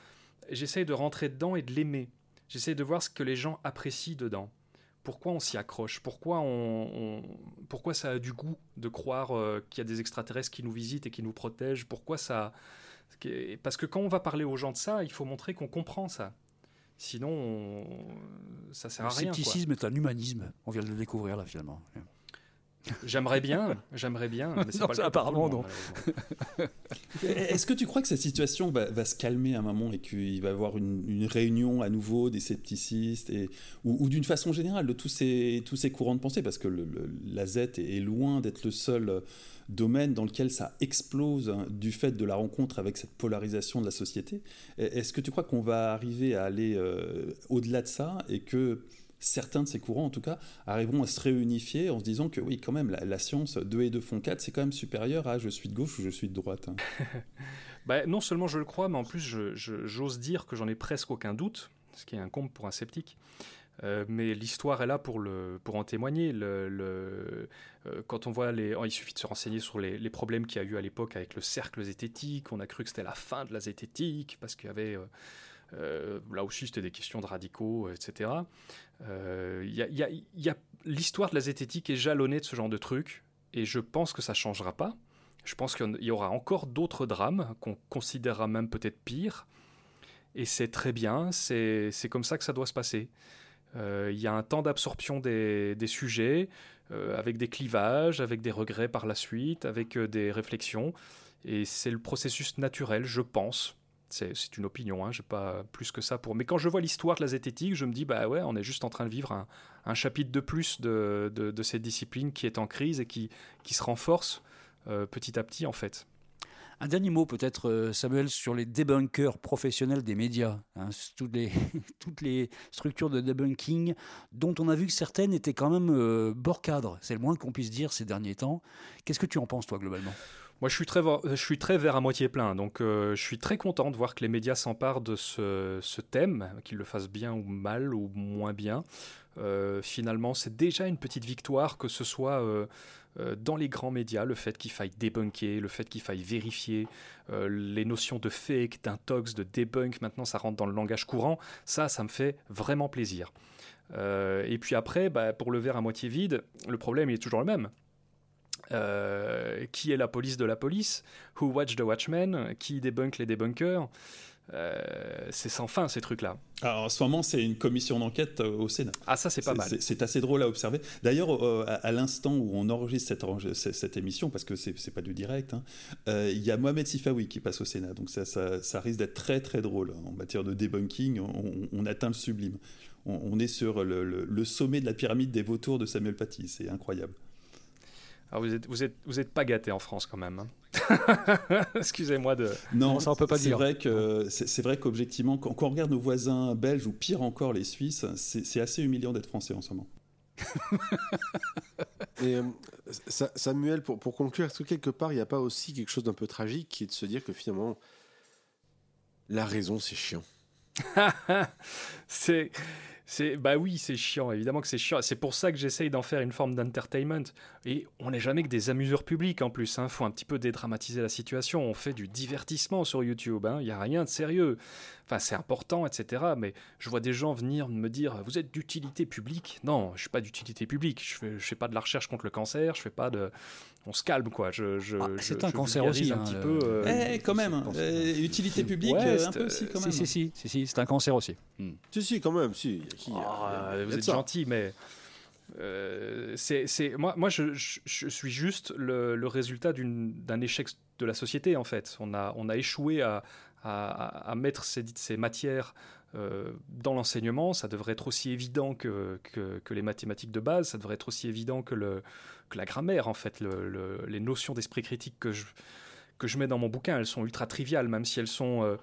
J'essaye de rentrer dedans et de l'aimer. J'essaye de voir ce que les gens apprécient dedans. Pourquoi on s'y accroche? Pourquoi on, on- pourquoi ça a du goût de croire euh, qu'il y a des extraterrestres qui nous visitent et qui nous protègent? Pourquoi ça Parce que quand on va parler aux gens de ça, il faut montrer qu'on comprend ça. Sinon, on- ça sert Le à rien. quoi. scepticisme est un humanisme. On vient de le découvrir là, finalement. J'aimerais bien, j'aimerais bien. Mais c'est Non, pas le apparemment, non. (laughs) Est-ce que tu crois que cette situation va, va se calmer à un moment et qu'il va y avoir une, une réunion à nouveau des scepticistes et, ou, ou d'une façon générale de tous ces, tous ces courants de pensée? Parce que le- le- la Z est, est loin d'être le seul euh, domaine dans lequel ça explose hein, du fait de la rencontre avec cette polarisation de la société. Et- Est-ce que tu crois qu'on va arriver à aller euh, au-delà de ça et que certains de ces courants, en tout cas, arriveront à se réunifier en se disant que oui, quand même, la, science 2 et 2 font 4, c'est quand même supérieur à je suis de gauche ou je suis de droite. hein. (laughs) Bah, non seulement je le crois, mais en plus j'ose dire que j'en ai presque aucun doute, ce qui est un comble pour un sceptique. Euh, mais l'histoire est là pour, le, pour en témoigner. Le, euh, quand on voit les, oh, il suffit de se renseigner sur les, les problèmes qu'il y a eu à l'époque avec le cercle zététique. On a cru que c'était la fin de la zététique parce qu'il y avait euh, euh, là aussi c'était des questions de radicaux, etc. Euh, y a- L'histoire de la zététique est jalonnée de ce genre de trucs et je pense que ça changera pas. Je pense qu'il y aura encore d'autres drames qu'on considérera même peut-être pires. Et c'est très bien, c'est comme ça que ça doit se passer. Euh, Il y a un temps d'absorption des, sujets, avec des clivages, avec des regrets par la suite, avec des réflexions. Et c'est le processus naturel, je pense. C'est une opinion, hein, j'ai pas plus que ça pour. Mais quand je vois l'histoire de la zététique, je me dis, bah ouais, on est juste en train de vivre un, chapitre de plus de, de, cette discipline qui est en crise et qui, qui se renforce euh, petit à petit, en fait. Un dernier mot peut-être, euh, Samuel, sur les débunkers professionnels des médias. hein, toutes, les, (laughs) toutes les structures de debunking dont on a vu que certaines étaient quand même euh, bord cadre. C'est le moins qu'on puisse dire ces derniers temps. Qu'est-ce que tu en penses, toi, globalement? Moi, je suis très, je suis très vert à moitié plein, donc euh, je suis très content de voir que les médias s'emparent de ce, thème, qu'ils le fassent bien ou mal ou moins bien. Euh, finalement, c'est déjà une petite victoire que ce soit euh, dans les grands médias, le fait qu'il faille débunker, le fait qu'il faille vérifier les notions de fake, d'intox, de debunk. Maintenant, ça rentre dans le langage courant. Ça, ça me fait vraiment plaisir. Et puis après, bah, pour le verre à moitié vide, le problème il est toujours le même. Euh, qui est la police de la police Who watch the watchmen Qui débunk les débunkers euh, c'est sans fin ces trucs-là. Alors en ce moment, c'est une commission d'enquête euh, au Sénat. Ah ça c'est pas mal. C'est assez drôle à observer. D'ailleurs, euh, à, l'instant où on enregistre cette, cette, émission, parce que c'est pas du direct, hein, il y a Mohamed Sifawi qui passe au Sénat. Donc ça, ça, risque d'être très très drôle en matière de debunking. On, atteint le sublime. On, est sur le, le, sommet de la pyramide des vautours de Samuel Paty. C'est incroyable. Ah, vous êtes, vous êtes, vous êtes pas gâté en France quand même. Hein. (laughs) Excusez-moi de. Non, ça on peut pas dire. Vrai que c'est vrai qu'objectivement, quand, on regarde nos voisins belges ou pire encore les Suisses, c'est assez humiliant d'être français en ce moment. (laughs) Et, euh, Samuel, pour, pour conclure, est-ce que quelque part il n'y a pas aussi quelque chose d'un peu tragique qui est de se dire que finalement la raison c'est chiant? (laughs) C'est c'est bah oui, c'est chiant, évidemment que c'est chiant. C'est pour ça que j'essaye d'en faire une forme d'entertainment. Et on n'est jamais que des amuseurs publics en plus. Hein. faut un petit peu dédramatiser la situation. On fait du divertissement sur YouTube. Hein. Il n'y a rien de sérieux. Enfin, c'est important, etc. Mais je vois des gens venir me dire Vous êtes d'utilité publique? Non, je suis pas d'utilité publique. Je fais, je fais pas de la recherche contre le cancer. Je fais pas de on se calme quoi. Je, je, ah, c'est un cancer aussi un hein, petit peu. Euh, eh, quand même. Euh, utilité publique, euh, un peu aussi quand même. Si si si, si, c'est un cancer aussi. Hmm. Si si quand même si. Ah, vous êtes gentil mais. c'est, moi, moi je, je, suis juste le, le résultat d'un échec de la société en fait. On a, on a échoué à, à, à mettre ces, ces matières dans l'enseignement. Ça devrait être aussi évident que, les mathématiques de base, ça devrait être aussi évident que la grammaire, en fait. les notions d'esprit critique que je, mets dans mon bouquin, elles sont ultra triviales, même si elles sont euh,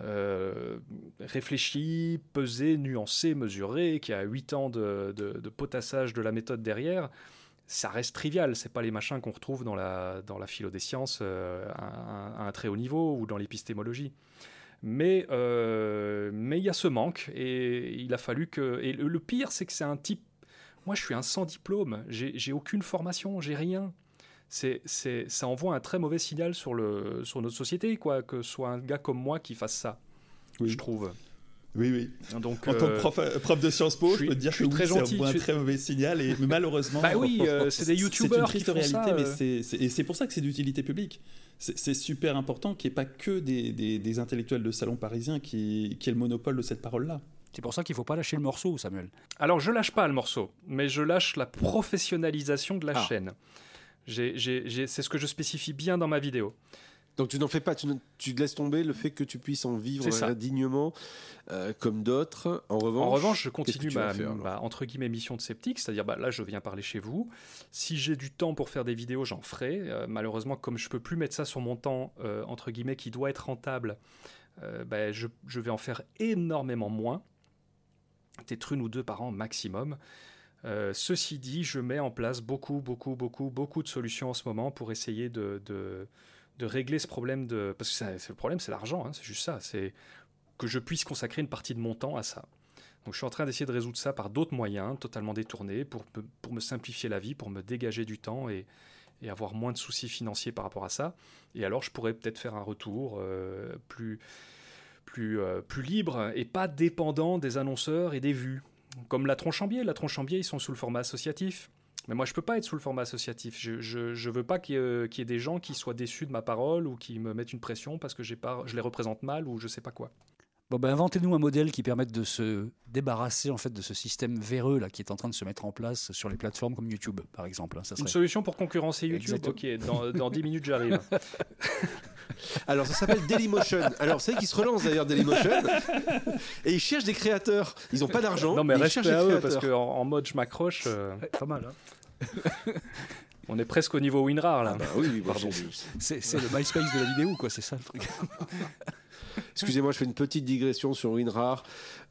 euh, réfléchies, pesées, nuancées, mesurées, qu'il y a 8 ans de, potassage de la méthode derrière. Ça reste trivial, c'est pas les machins qu'on retrouve dans la, dans philo des sciences euh, à, un très haut niveau ou dans l'épistémologie. Mais mais il y a ce manque et il a fallu que et le pire c'est que c'est un type moi, je suis un sans diplôme, j'ai aucune formation, j'ai rien. C'est, ça envoie un très mauvais signal sur, le, sur notre société, quoi, que ce soit un gars comme moi qui fasse ça, je trouve. Oui, oui. Donc, en tant que prof, euh, prof de Sciences Po, je, peux te dire que oui, c'est un, très mauvais signal et (laughs) malheureusement. bah oui, euh, (laughs) c'est des youtubeurs qui font réalité, ça, mais euh. c'est, et c'est pour ça que c'est d'utilité publique. C'est super important qu'il n'y ait pas que des, des, des, intellectuels de salon parisien qui, qui aient le monopole de cette parole-là. C'est pour ça qu'il ne faut pas lâcher le morceau, Samuel. Alors, je lâche pas le morceau, mais je lâche la professionnalisation de la ah. chaîne. C'est ce que je spécifie bien dans ma vidéo. Donc tu n'en fais pas, tu, tu, laisses tomber le fait que tu puisses en vivre dignement euh, comme d'autres. En revanche, en revanche, je continue ma, entre guillemets mission de sceptique, c'est-à-dire bah, là je viens parler chez vous. Si j'ai du temps pour faire des vidéos, j'en ferai. Euh, malheureusement, comme je peux plus mettre ça sur mon temps euh, entre guillemets qui doit être rentable, bah, je, je, vais en faire énormément moins peut-être une ou deux par an maximum. Euh, ceci dit, je mets en place beaucoup, beaucoup, beaucoup, beaucoup de solutions en ce moment pour essayer de, de, régler ce problème de... Parce que le problème, c'est l'argent, hein, c'est juste ça. C'est que je puisse consacrer une partie de mon temps à ça. Donc je suis en train d'essayer de résoudre ça par d'autres moyens, totalement détournés, pour, pour me simplifier la vie, pour me dégager du temps et, et avoir moins de soucis financiers par rapport à ça. Et alors je pourrais peut-être faire un retour euh, plus plus, euh, plus libre et pas dépendant des annonceurs et des vues. Comme la Tronchambier. La Tronchambier, ils sont sous le format associatif. Mais moi, je peux pas être sous le format associatif. Je, je, veux pas qu'il y, ait des gens qui soient déçus de ma parole ou qui me mettent une pression parce que pas, je les représente mal ou je sais pas quoi. Bon, ben, inventez-nous un modèle qui permette de se débarrasser en fait de ce système véreux là qui est en train de se mettre en place sur les plateformes comme YouTube, par exemple. Hein, Une solution pour concurrencer YouTube. Ok, dans, dans 10 minutes j'arrive. (laughs) Alors ça s'appelle Dailymotion. Alors c'est qui se relance d'ailleurs Dailymotion et ils cherchent des créateurs. Ils n'ont pas d'argent. Non mais, reste à eux parce qu'en en, mode je m'accroche. Euh, pas mal. Hein. (laughs) On est presque au niveau WinRAR là. Ah bah oui, pardon. C'est le MySpace de la vidéo quoi, c'est ça le truc. (laughs) Excusez-moi, je fais une petite digression sur WinRAR,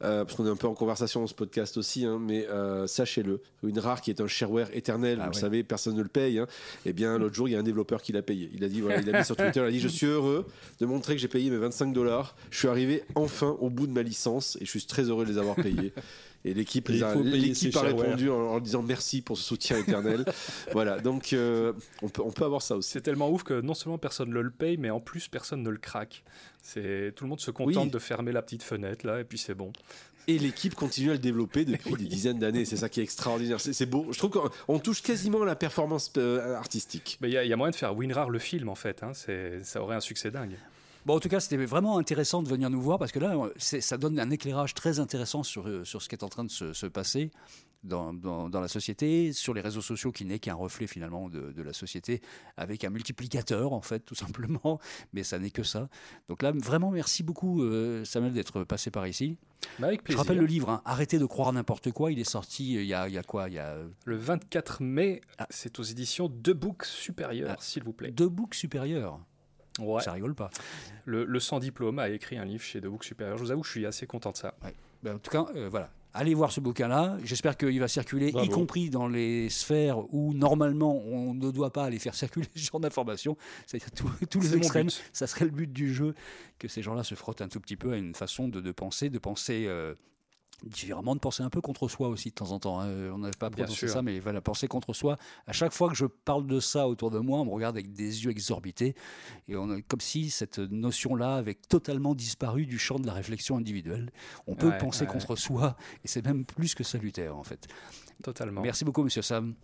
euh, parce qu'on est un peu en conversation dans ce podcast aussi, hein, mais euh, sachez-le, WinRAR qui est un shareware éternel, ah vous le savez, personne ne le paye. Hein, eh bien, l'autre jour, il y a un développeur qui l'a payé. Il a dit, voilà, il a mis sur Twitter, il a dit, je suis heureux de montrer que j'ai payé mes 25 dollars. Je suis arrivé enfin au bout de ma licence et je suis très heureux de les avoir payés. Et l'équipe a, a répondu en, disant merci pour ce soutien éternel. (laughs) voilà, donc euh, on, peut, on peut avoir ça aussi. C'est tellement ouf que non seulement personne ne le paye, mais en plus personne ne le craque. C'est tout le monde se contente de fermer la petite fenêtre là, et puis c'est bon. Et l'équipe continue à le développer (laughs) depuis des dizaines d'années. C'est ça qui est extraordinaire. C'est beau. Je trouve qu'on touche quasiment à la performance euh, artistique. Mais il y, a moyen de faire WinRAR le film en fait. Hein. Ça aurait un succès dingue. Bon, en tout cas, c'était vraiment intéressant de venir nous voir parce que là, ça donne un éclairage très intéressant sur, euh, sur ce qui est en train de se, se passer dans, dans, la société, sur les réseaux sociaux qui n'est qu'un reflet finalement de, de, la société, avec un multiplicateur en fait, tout simplement, (laughs) mais ça n'est que ça. Donc là, vraiment, merci beaucoup euh, Samuel d'être passé par ici. Bah, avec plaisir. Je rappelle le livre, hein, Arrêtez de croire n'importe quoi, il est sorti euh, il y a, il y a quoi il y a... Le 24 mai, ah. c'est aux éditions De Books Supérieurs, ah. s'il vous plaît. De Books Supérieurs Ouais. Ça rigole pas. Le, le, sans diplôme a écrit un livre chez De Books Supérieurs. Je vous avoue, je suis assez content de ça. Ouais. Ben, en tout cas, euh, voilà. Allez voir ce bouquin-là. J'espère qu'il va circuler, y compris dans les sphères où normalement on ne doit pas aller faire circuler (laughs) ce genre d'informations. C'est-à-dire tous les extrêmes. Ça serait le but du jeu que ces gens-là se frottent un tout petit peu à une façon de, de penser, de penser euh, différemment de penser un peu contre soi aussi de temps en temps. Hein. On n'a pas prononcé ça, mais voilà, penser contre soi. À chaque fois que je parle de ça autour de moi, on me regarde avec des yeux exorbités. Et on a, comme si cette notion-là avait totalement disparu du champ de la réflexion individuelle. On peut penser contre soi, et c'est même plus que salutaire, en fait. Totalement. Merci beaucoup, monsieur Sam.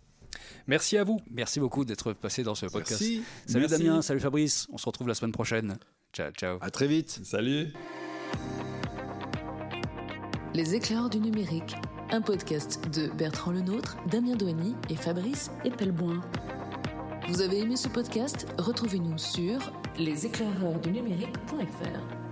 Merci à vous. Merci beaucoup d'être passé dans ce podcast. Merci. Salut Damien, salut Fabrice. On se retrouve la semaine prochaine. Ciao, ciao. À très vite. Salut. Les éclairs du numérique, un podcast de Bertrand Lenôtre, Damien Douany et Fabrice Epelboin. Vous avez aimé ce podcast? Retrouvez-nous sur leséclaireursdunumérique.fr.